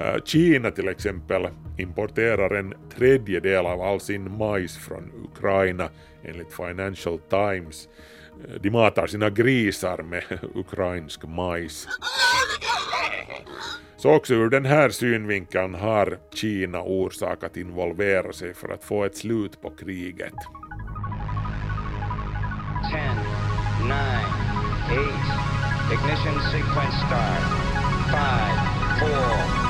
Äh, Kina till exempel importerar en tredjedel av all sin majs från Ukraina enligt Financial Times. Äh, de matar sina grisar med ukrainsk majs. Så också ur den här synvinkeln har Kina orsak att involvera sig för att få ett slut på kriget. 10, 9, 8, ignition sequence start. 5, 4,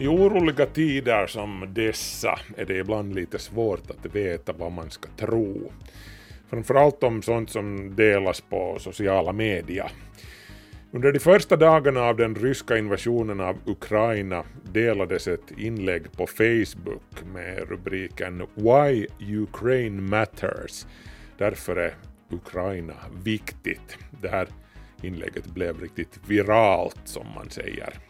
I oroliga tider som dessa är det ibland lite svårt att veta vad man ska tro. Framförallt om sånt som delas på sociala medier. Under de första dagarna av den ryska invasionen av Ukraina delades ett inlägg på Facebook med rubriken “Why Ukraine Matters”. Därför är Ukraina viktigt. Det här inlägget blev riktigt viralt som man säger.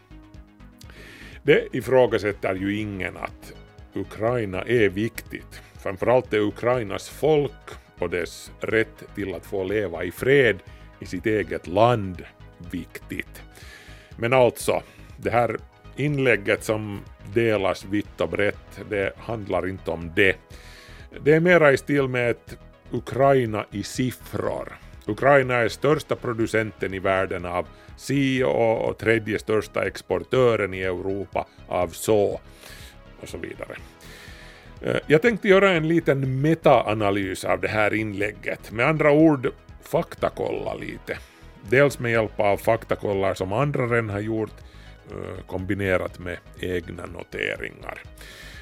Det ifrågasätter ju ingen att Ukraina är viktigt. Framförallt är Ukrainas folk och dess rätt till att få leva i fred i sitt eget land viktigt. Men alltså, det här inlägget som delas vitt och brett, det handlar inte om det. Det är mera i stil med ett Ukraina i siffror. Ukraina är största producenten i världen av si och, tredje största exportören i Europa av så och så vidare. Eh, jag tänkte göra en liten metaanalys av det här inlägget. Med andra ord faktakolla lite. Dels med hjälp av faktakollar som andra redan har gjort eh, kombinerat med egna noteringar.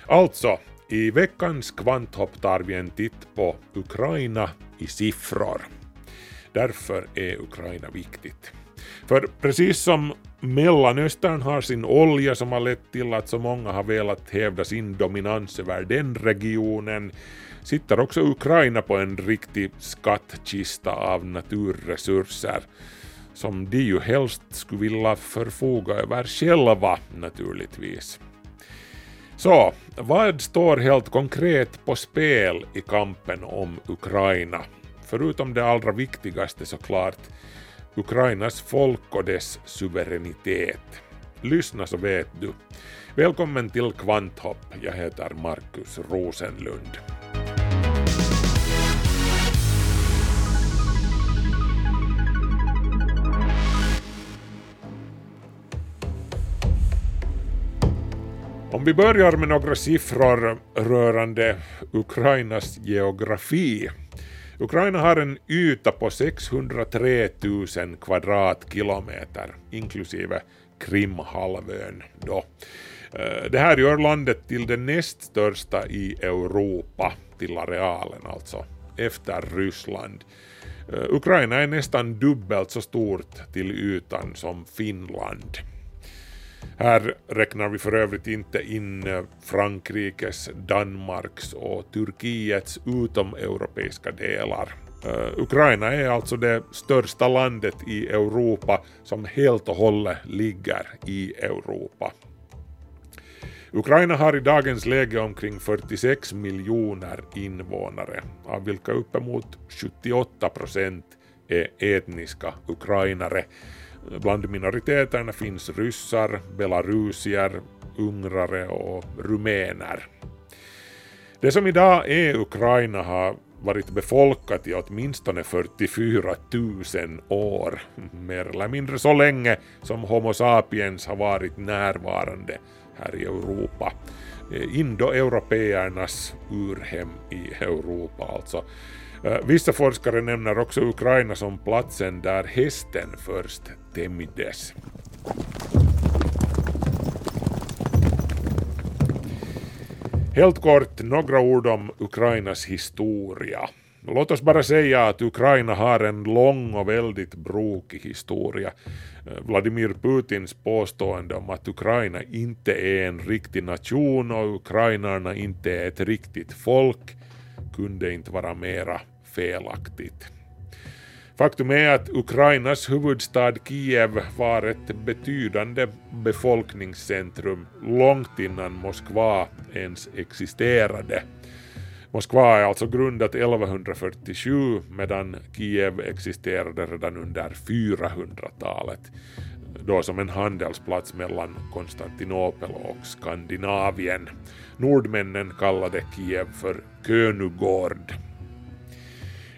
Alltså, i veckans kvanthopp tar vi en titt på Ukraina i siffror. Därför är Ukraina viktigt. För precis som Mellanöstern har sin olja som har lett till att så många har velat hävda sin dominans över den regionen sitter också Ukraina på en riktig skattkista av naturresurser som de ju helst skulle vilja förfoga över själva naturligtvis. Så, vad står helt konkret på spel i kampen om Ukraina? Förutom det allra viktigaste såklart, Ukrainas folk och dess suveränitet. Lyssna så vet du. Välkommen till Kvanthopp, jag heter Markus Rosenlund. Om vi börjar med några siffror rörande Ukrainas geografi. Ukraina har en yta på 603 000 kvadratkilometer, inklusive Krimhalvön. Då. Eh, det här gör landet till det näst största i Europa, till arealen alltså, efter Ryssland. Eh, Ukraina är nästan dubbelt så stort till ytan som Finland. Här räknar vi för övrigt inte in eh, Frankrikes, Danmarks och Turkiets utomeuropeiska delar. Eh, Ukraina är alltså det största landet i Europa som helt och hållet ligger i Europa. Ukraina har i dagens läge omkring 46 miljoner invånare, av vilka uppemot 78 procent är etniska ukrainare. Bland minoriteterna finns ryssar, belarusier, ungrare och rumäner. Det som idag är Ukraina har varit befolkat i åtminstone 44 000 år, mer eller mindre så länge som Homo sapiens har varit närvarande här i Europa. Eh, Indoeuropeernas urhem i Europa alltså. Äh, vissa forskare nämner också Ukraina som platsen där hästen först tämjdes. Helt kort några ord om Ukrainas historia. Låt oss bara säga att Ukraina har en lång och väldigt brokig historia. Äh, Vladimir Putins påstående om att Ukraina inte är en riktig nation och ukrainarna inte är ett riktigt folk kunde inte vara mera felaktigt. Faktum är att Ukrainas huvudstad Kiev var ett betydande befolkningscentrum långt innan Moskva ens existerade. Moskva är alltså grundat 1147 medan Kiev existerade redan under 400-talet då som en handelsplats mellan Konstantinopel och Skandinavien. Nordmännen kallade Kiev för Könugård.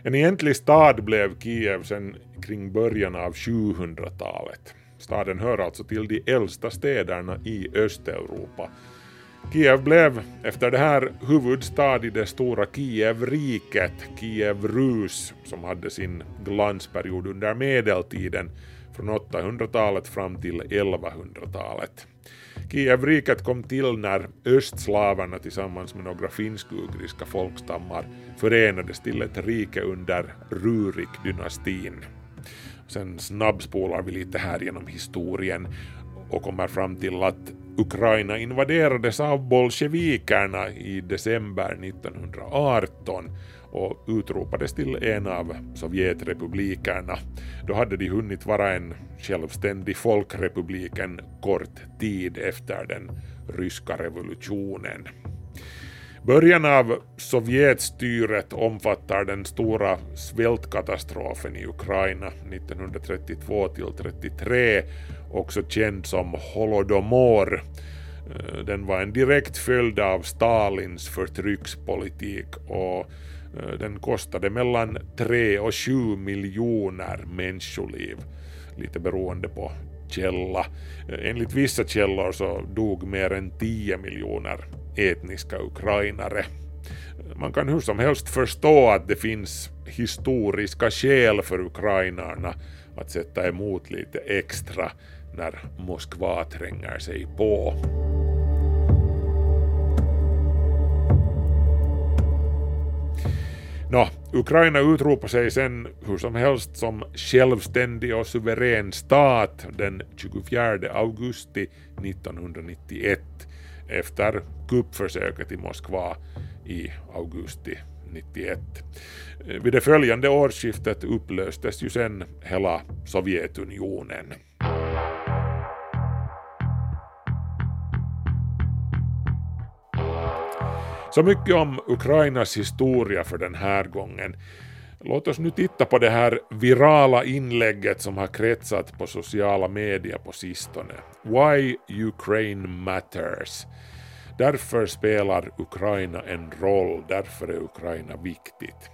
En egentlig stad blev Kiev sen kring början av 700-talet. Staden hör alltså till de äldsta städerna i Östeuropa. Kiev blev efter det här huvudstad i det stora Kievriket, Kiev Rus, som hade sin glansperiod under medeltiden från 800-talet fram till 1100-talet. Kievriket kom till när östslavarna tillsammans med några finsk-ugriska folkstammar förenades till ett rike under Rurik-dynastin. Sen snabbspolar vi lite här genom historien och kommer fram till att Ukraina invaderades av bolsjevikerna i december 1918 och utropades till en av Sovjetrepublikerna. Då hade de hunnit vara en självständig folkrepublik en kort tid efter den ryska revolutionen. Början av Sovjetstyret omfattar den stora svältkatastrofen i Ukraina 1932 till 33, också känd som Holodomor. Eh, den var en direkt följd av Stalins förtryckspolitik och Eh, den kostade mellan 3 och 7 miljoner människoliv, lite beroende på källa. Eh, enligt vissa källor så dog mer än 10 miljoner etniska ukrainare. Eh, man kan hur som helst förstå att det finns historiska skäl för ukrainarna att sätta emot lite extra när Moskva tränger sig på. Nå, Ukraina utropar sig sen hur som helst som självständig och suverän stat den 24 augusti 1991 efter kuppförsöket i Moskva i augusti 91. Vid det följande årsskiftet upplöstes ju sen hela Sovjetunionen. Så mycket om Ukrainas historia för den här gången. Låt oss nu titta på det här virala inlägget som har kretsat på sociala medier på sistone. Why Ukraine matters. Därför spelar Ukraina en roll, därför är Ukraina viktigt.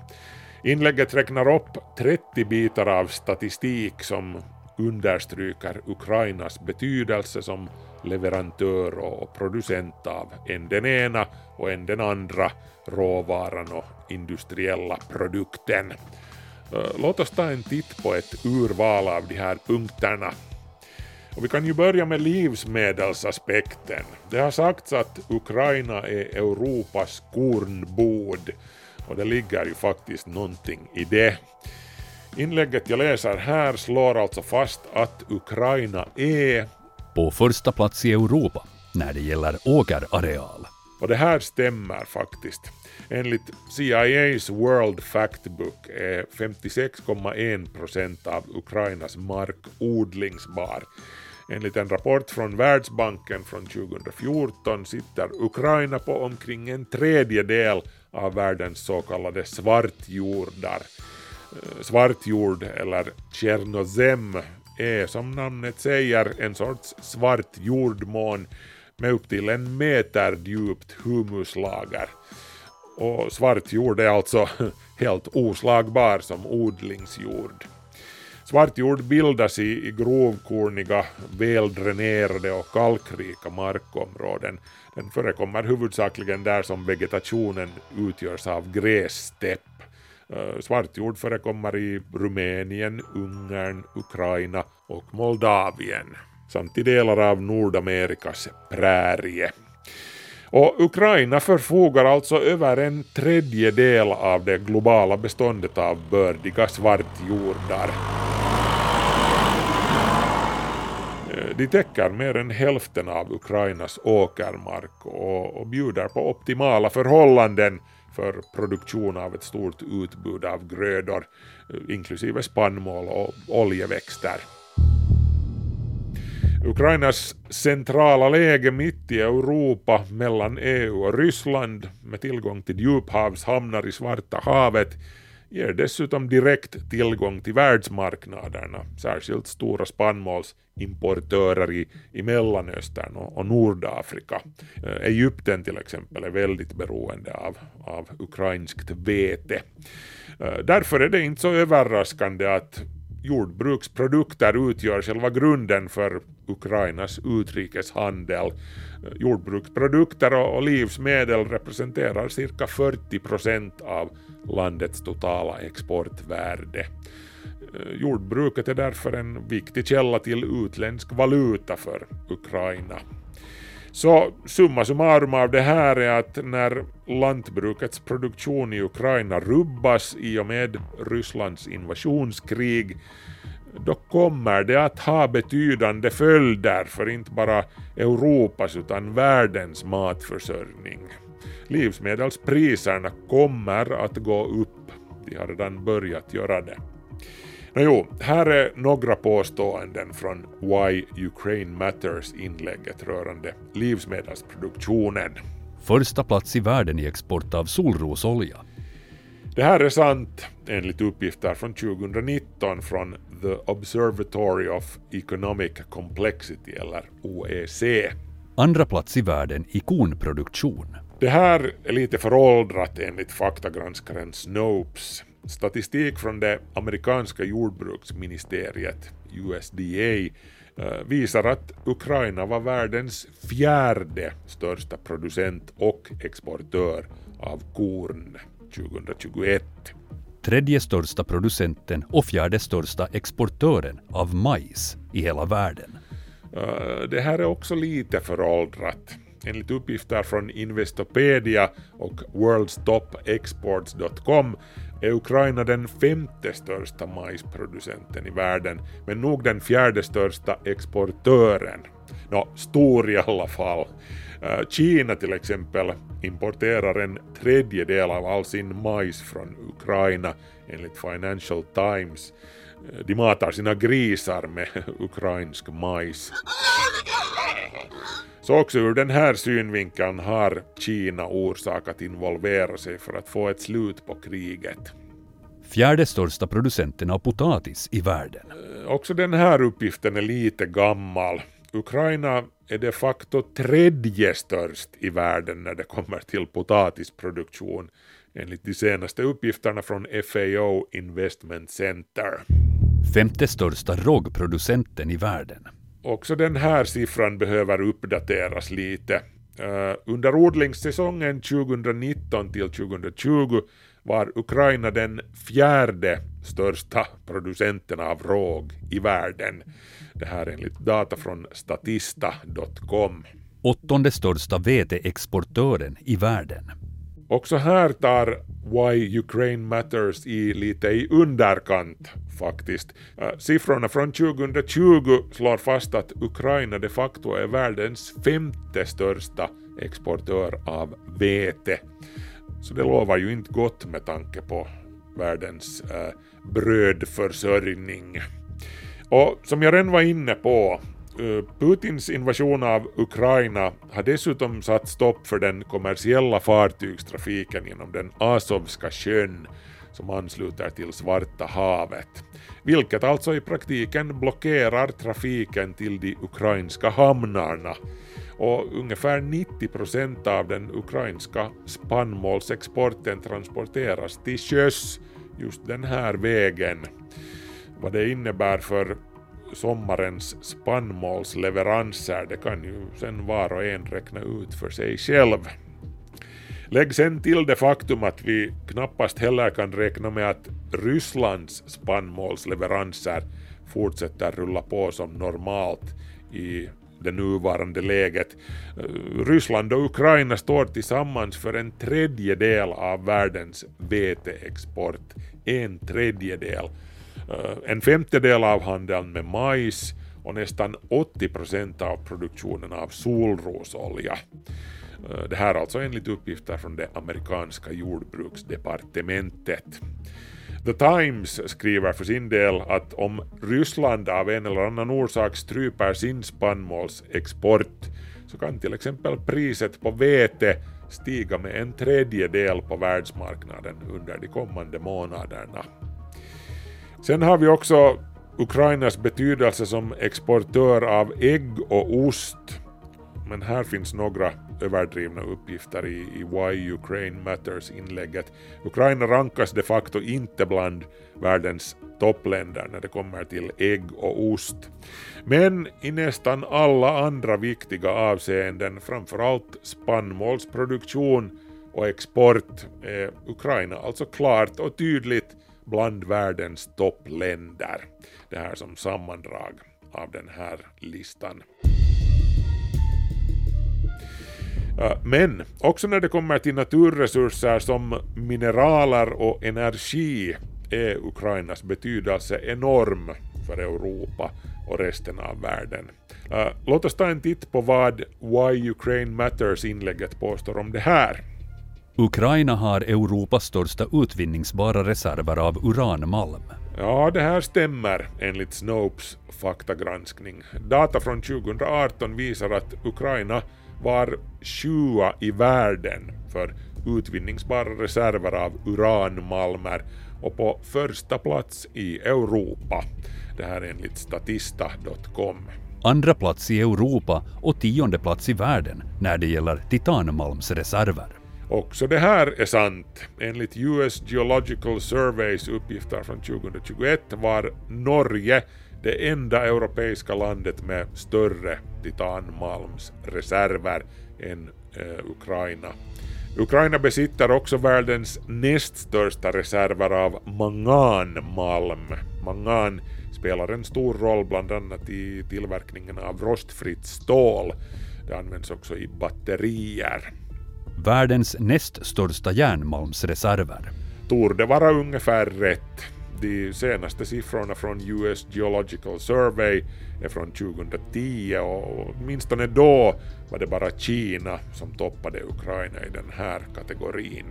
Inlägget räknar upp 30 bitar av statistik som understryker Ukrainas betydelse som leverantör och producent av en den ena och en den andra råvaran och industriella produkten. Eh, låt oss ta en titt på ett urval av de här punkterna. Och vi kan ju börja med livsmedelsaspekten. Det har sagts att Ukraina är Europas kornbod och det ligger ju faktiskt någonting i det. Inlägget jag läser här slår alltså fast att Ukraina är På första plats i Europa när det gäller åkerareal. Och det här stämmer faktiskt. Enligt CIAs World Factbook är 56,1 procent av Ukrainas mark odlingsbar. Enligt en rapport från Världsbanken från 2014 sitter Ukraina på omkring en tredjedel av världens så kallade svartjordar. Svartjord eller Tjernozem är som namnet säger en sorts svart jordmån med upp till en meter djupt humuslager. Och svartjord är alltså helt oslagbar som odlingsjord. Svartjord bildas i, i grovkorniga, väldränerade och kalkrika markområden. Den förekommer huvudsakligen där som vegetationen utgörs av grässtepp. Eh, svartjord förekommer i Rumänien, Ungern, Ukraina och Moldavien samt i delar av Nordamerikas prärie. Och Ukraina förfogar alltså över en tredjedel av det globala beståndet av bördiga svartjordar. Eh, de täcker mer än hälften av Ukrainas åkermark och, och bjuder på optimala förhållanden för produktion av ett stort utbud av grödor, eh, inklusive spannmål och oljeväxter. Ukrainas centrala läge mitt i Europa mellan EU och Ryssland med tillgång till djuphavshamnar i Svarta havet ger dessutom direkt tillgång till världsmarknaderna, särskilt stora spannmålsimportörer i, i Mellanöstern och, och Nordafrika. Eh, Egypten till exempel är väldigt beroende av, av ukrainskt vete. Eh, därför är det inte så överraskande att jordbruksprodukter utgör själva grunden för Ukrainas utrikeshandel. Jordbruksprodukter och livsmedel representerar cirka 40 procent av landets totala exportvärde. Eh, jordbruket är därför en viktig källa till utländsk valuta för Ukraina. Så summa summarum av det här är att när lantbrukets produktion i Ukraina rubbas i och med Rysslands invasionskrig då kommer det att ha betydande följder för inte bara Europas utan världens matförsörjning. Livsmedelspriserna kommer att gå upp, de har redan börjat göra det. Nåjo, här är några påståenden från Why Ukraine Matters inlägget rörande livsmedelsproduktionen. Första plats i världen i export av solrosolja. Det här är sant enligt uppgifter från 2019 från The Observatory of Economic Complexity eller OEC. Andra plats i världen i kornproduktion. Det här är lite föråldrat enligt faktagranskaren Snopes. Statistik från det amerikanska jordbruksministeriet USDA eh, visar att Ukraina var världens fjärde största producent och exportör av korn 2021. Tredje största producenten och fjärde största exportören av majs i hela världen. Uh, det här är också lite föråldrat. Enligt uppgifter från Investopedia och worldstopexports.com är Ukraina den femte största majsproducenten i världen, men nog den fjärde största exportören. Nå, stor i alla fall. Eh, Kina till exempel importerar en tredjedel av all sin majs från Ukraina enligt Financial Times. Eh, de matar sina grisar med ukrainsk majs. Så också ur den här synvinkeln har Kina orsak att involvera sig för att få ett slut på kriget. Fjärde största producenten av potatis i världen. Eh, Också den här uppgiften är lite gammal. Ukraina är de facto tredje störst i världen när det kommer till potatisproduktion enligt de senaste uppgifterna från FAO Investment Center. Femte största rågproducenten i världen. Också den här siffran behöver uppdateras lite. Eh, under odlingssäsongen 2019 till 2020 var Ukraina den fjärde största producenten av råg i världen. Det här enligt data från statista.com. Åttonde största veteexportören i världen. Också här tar Why Ukraine Matters i lite i underkant faktiskt. Äh, siffrorna från 2020 slår fast att Ukraina de facto är världens femte största exportör av vete. Så det lovar ju inte gott med tanke på världens äh, brödförsörjning. Och som jag redan var inne på, Eh, Putins invasion av Ukraina har dessutom satt stopp för den kommersiella fartygstrafiken genom den Azovska sjön som ansluter till Svarta havet, vilket alltså i praktiken blockerar trafiken till de ukrainska hamnarna och ungefär 90 procent av den ukrainska spannmålsexporten transporteras till sjöss just den här vägen. Vad det innebär för sommarens spannmålsleveranser det kan ju sen var och en räkna ut för sig själv. Lägg sen till det faktum att vi knappast heller kan räkna med att Rysslands spannmålsleveranser fortsätter rulla på som normalt i det nuvarande läget. Ryssland och Ukraina står tillsammans för en tredjedel av världens veteexport. En tredjedel. Eh, en femtedel av handeln med majs och nästan 80 procent av produktionen av solrosolja. Eh, det här alltså enligt uppgifter från det amerikanska jordbruksdepartementet. The Times skriver för sin del att om Ryssland av en eller annan orsak stryper sin spannmålsexport så kan till exempel priset på vete stiga med en tredjedel på världsmarknaden under de kommande månaderna. Sen har vi också Ukrainas betydelse som exportör av ägg och ost. Men här finns några överdrivna uppgifter i, i Why Ukraine Matters-inlägget. Ukraina rankas de facto inte bland världens toppländer när det kommer till ägg och ost. Men i nästan alla andra viktiga avseenden, framförallt spannmålsproduktion och export, är Ukraina alltså klart och tydligt bland världens toppländer. Det här som sammandrag av den här listan. Äh, men också när det kommer till naturresurser som mineraler och energi är Ukrainas betydelse enorm för Europa och resten av världen. Äh, låt oss ta en titt på vad Why Ukraine Matters-inlägget påstår om det här. Ukraina har Europas största utvinningsbara reserver av uranmalm. Ja, det här stämmer enligt Snopes faktagranskning. Data från 2018 visar att Ukraina var sjua i världen för utvinningsbara reserver av uranmalmer och på första plats i Europa. Det här enligt statista.com. Andra plats i Europa och tionde plats i världen när det gäller titanmalmsreserver. Också det här är sant. Enligt US Geological Surveys uppgifter från 2021 var Norge det enda europeiska landet med större titanmalmsreserver än eh, Ukraina. Ukraina besitter också världens näst största reserver av manganmalm. Mangan spelar en stor roll bland annat i tillverkningen av rostfritt stål. Det används också i batterier. Världens näst största järnmalmsreserver. torde vara ungefär rätt. De senaste siffrorna från US Geological Survey är från 2010 och åtminstone då var det bara Kina som toppade Ukraina i den här kategorin.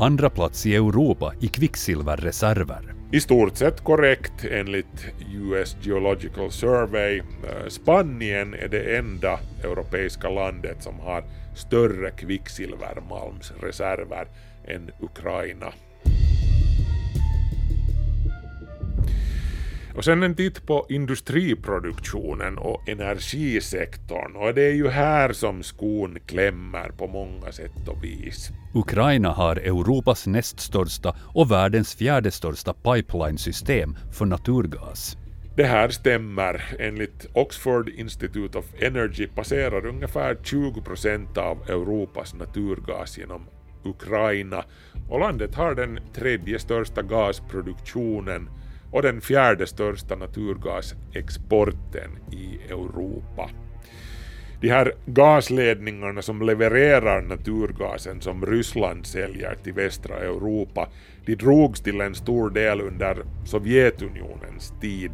Andra plats i Europa i kvicksilverreserver. I stort sett korrekt enligt US Geological Survey. Eh, Spanien är det enda europeiska landet som har större kvicksilvermalmsreserver än Ukraina. Och sen en titt på industriproduktionen och energisektorn och det är ju här som skon klämmer på många sätt och vis. Ukraina har Europas näst största och världens fjärde största pipelinesystem för naturgas. Det här stämmer. Enligt Oxford Institute of Energy passerar ungefär 20 procent av Europas naturgas genom Ukraina och landet har den tredje största gasproduktionen och den fjärde största naturgasexporten i Europa. De här gasledningarna som levererar naturgasen som Ryssland säljer till västra Europa, de drogs till en stor del under Sovjetunionens tid.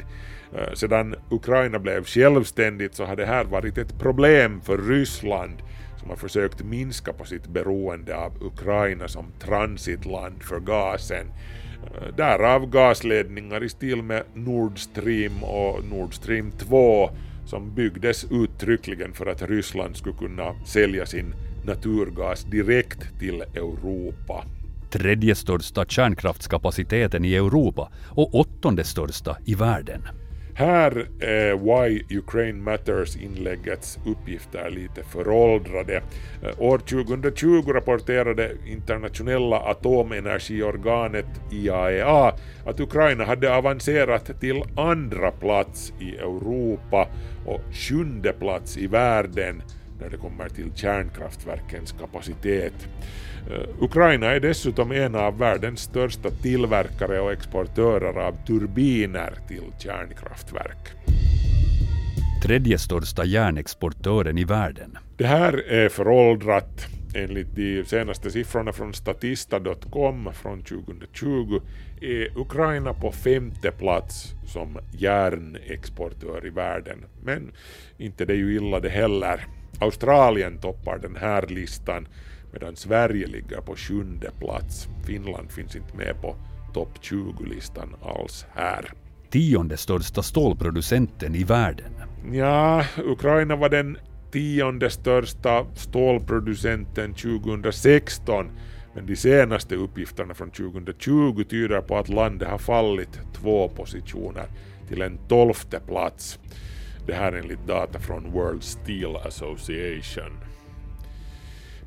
Eh, sedan Ukraina blev självständigt så har det här varit ett problem för Ryssland som har försökt minska på sitt beroende av Ukraina som transitland för gasen. Eh, Därav gasledningar i stil med Nord Stream och Nord Stream 2 som byggdes uttryckligen för att Ryssland skulle kunna sälja sin naturgas direkt till Europa. Tredje största kärnkraftskapaciteten i Europa och åttonde största i världen. Här är Why Ukraine Matters-inläggets uppgifter lite föråldrade. Eh, år 2020 rapporterade internationella atomenergiorganet IAEA att Ukraina hade avancerat till andra plats i Europa och sjunde plats i världen när det kommer till kärnkraftverkens kapacitet. Eh, Ukraina är dessutom en av världens största tillverkare och exportörer av turbiner till kärnkraftverk. Tredje största järnexportören i världen. Det här är föråldrat. Enligt de senaste siffrorna från statista.com från 2020 är Ukraina på femte plats som järnexportör i världen. Men inte det är ju illa det heller. Australien toppar den här listan medan Sverige ligger på sjunde plats. Finland finns inte med på topp 20-listan alls här. Tionde största stålproducenten i världen. Ja, Ukraina var den tionde största stålproducenten 2016 men de senaste uppgifterna från 2020 tyder på att landet har fallit två positioner till en tolfte plats. Det här är enligt data från World Steel Association.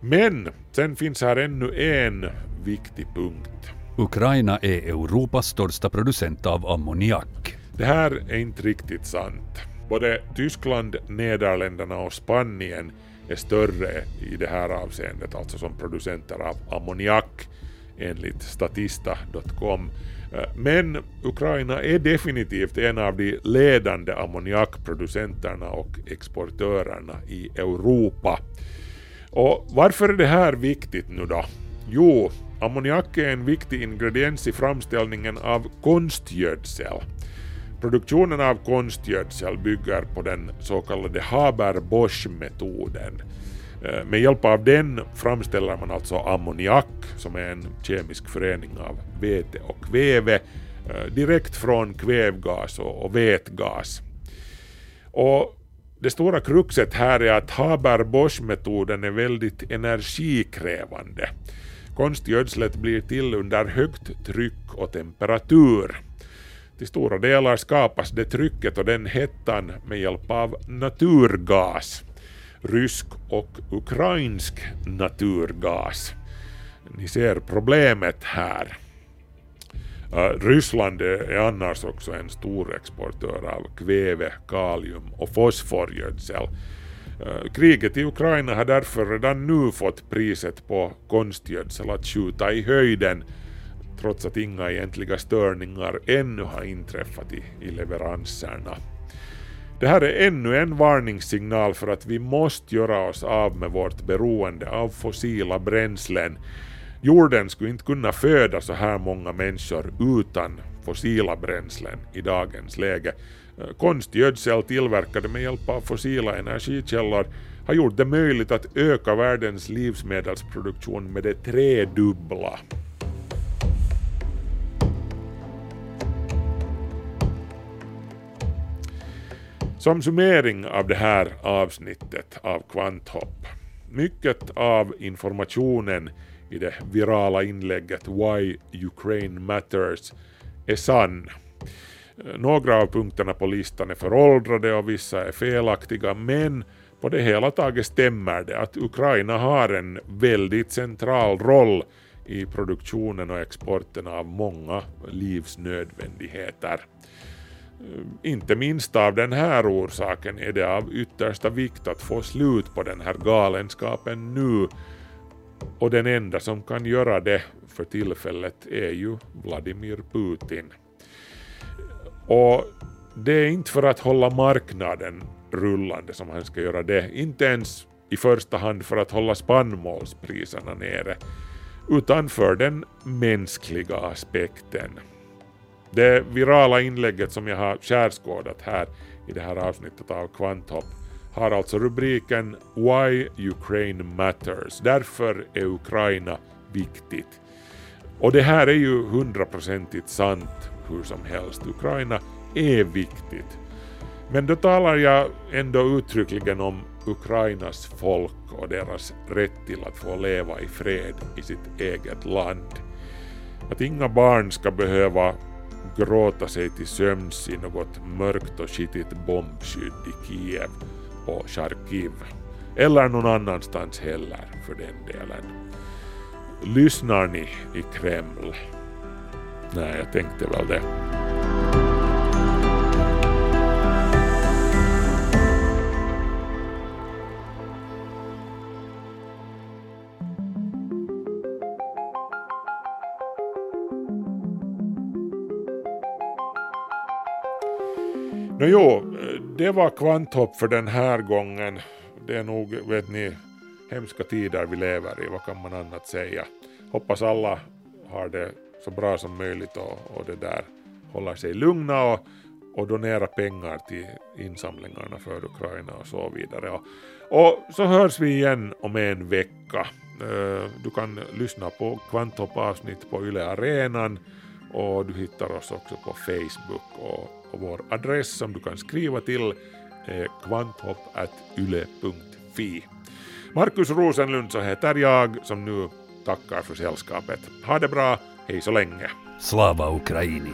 Men sen finns här ännu en viktig punkt. Ukraina är Europas största producent av ammoniak. Det här är inte riktigt sant. Både Tyskland, Nederländerna och Spanien är större i det här avseendet, alltså som producenter av ammoniak enligt statista.com. Eh, men Ukraina är definitivt en av de ledande ammoniakproducenterna och exportörerna i Europa. Och varför är det här viktigt nu då? Jo, ammoniak är en viktig ingrediens i framställningen av konstgödsel. Produktionen av konstgödsel bygger på den så kallade Haber-Bosch-metoden. Eh, med hjälp av den framställer man alltså ammoniak, som är en kemisk förening av vete och kväve, eh, direkt från kvävgas och och vätgas. Och det stora kruxet här är att Haber-Bosch-metoden är väldigt energikrävande. Konstgödslet blir till under högt tryck och temperatur. Till stora delar skapas det trycket och den hettan med hjälp av naturgas. Rysk och ukrainsk naturgas. Ni ser problemet här. Uh, Ryssland är annars också en stor exportör av kväve, kalium och fosforgödsel. Uh, kriget i Ukraina har därför redan nu fått priset på konstgödsel att skjuta i höjden trots att inga egentliga störningar ännu har inträffat i, i leveranserna. Det här är ännu en varningssignal för att vi måste göra oss av med vårt beroende av fossila bränslen. Jorden skulle inte kunna föda så här många människor utan fossila bränslen i dagens läge. Eh, konstgödsel tillverkade med hjälp av fossila energikällor har gjort det möjligt att öka världens livsmedelsproduktion med det tredubbla. Som summering av det här avsnittet av Kvanthopp. Mycket av informationen i det virala inlägget Why Ukraine Matters är sann. Några av punkterna på listan är föråldrade och vissa är felaktiga men på det hela taget stämmer det att Ukraina har en väldigt central roll i produktionen och exporten av många livsnödvändigheter. Eh, inte minst av den här orsaken är det av yttersta vikt att få slut på den här galenskapen nu och den enda som kan göra det för tillfället är ju Vladimir Putin. Och det är inte för att hålla marknaden rullande som han ska göra det, inte ens i första hand för att hålla spannmålspriserna nere, utan för den mänskliga aspekten. Det virala inlägget som jag har skärskådat här i det här avsnittet av Kvanthopp har alltså rubriken Why Ukraine Matters. Därför är Ukraina viktigt. Och det här är ju hundraprocentigt sant hur som helst. Ukraina är viktigt. Men då talar jag ändå uttryckligen om Ukrainas folk och deras rätt till att få leva i fred i sitt eget land. Att inga barn ska behöva gråta sig till sömns i något mörkt och skitigt bombskydd i Kiev och Charkiv. Eller någon annanstans heller för den delen. Lyssnar ni i Kreml? Nej, jag tänkte väl det. Det var kvanthopp för den här gången. Det är nog, vet ni, hemska tider vi lever i, vad kan man annat säga. Hoppas alla har det så bra som möjligt och, och det där håller sig lugna och, och donera pengar till insamlingarna för Ukraina och så vidare. Och, och så hörs vi igen om en vecka. Eh, du kan lyssna på Kvanthopp avsnitt på Yle Arenan och du hittar oss också på Facebook och, och vår adress som du kan skriva till eh, är kvanthopp.yle.fi. Markus Rosenlund så heter jag som nu tackar för sällskapet. Ha det bra, hej så länge! Slava Ukraini!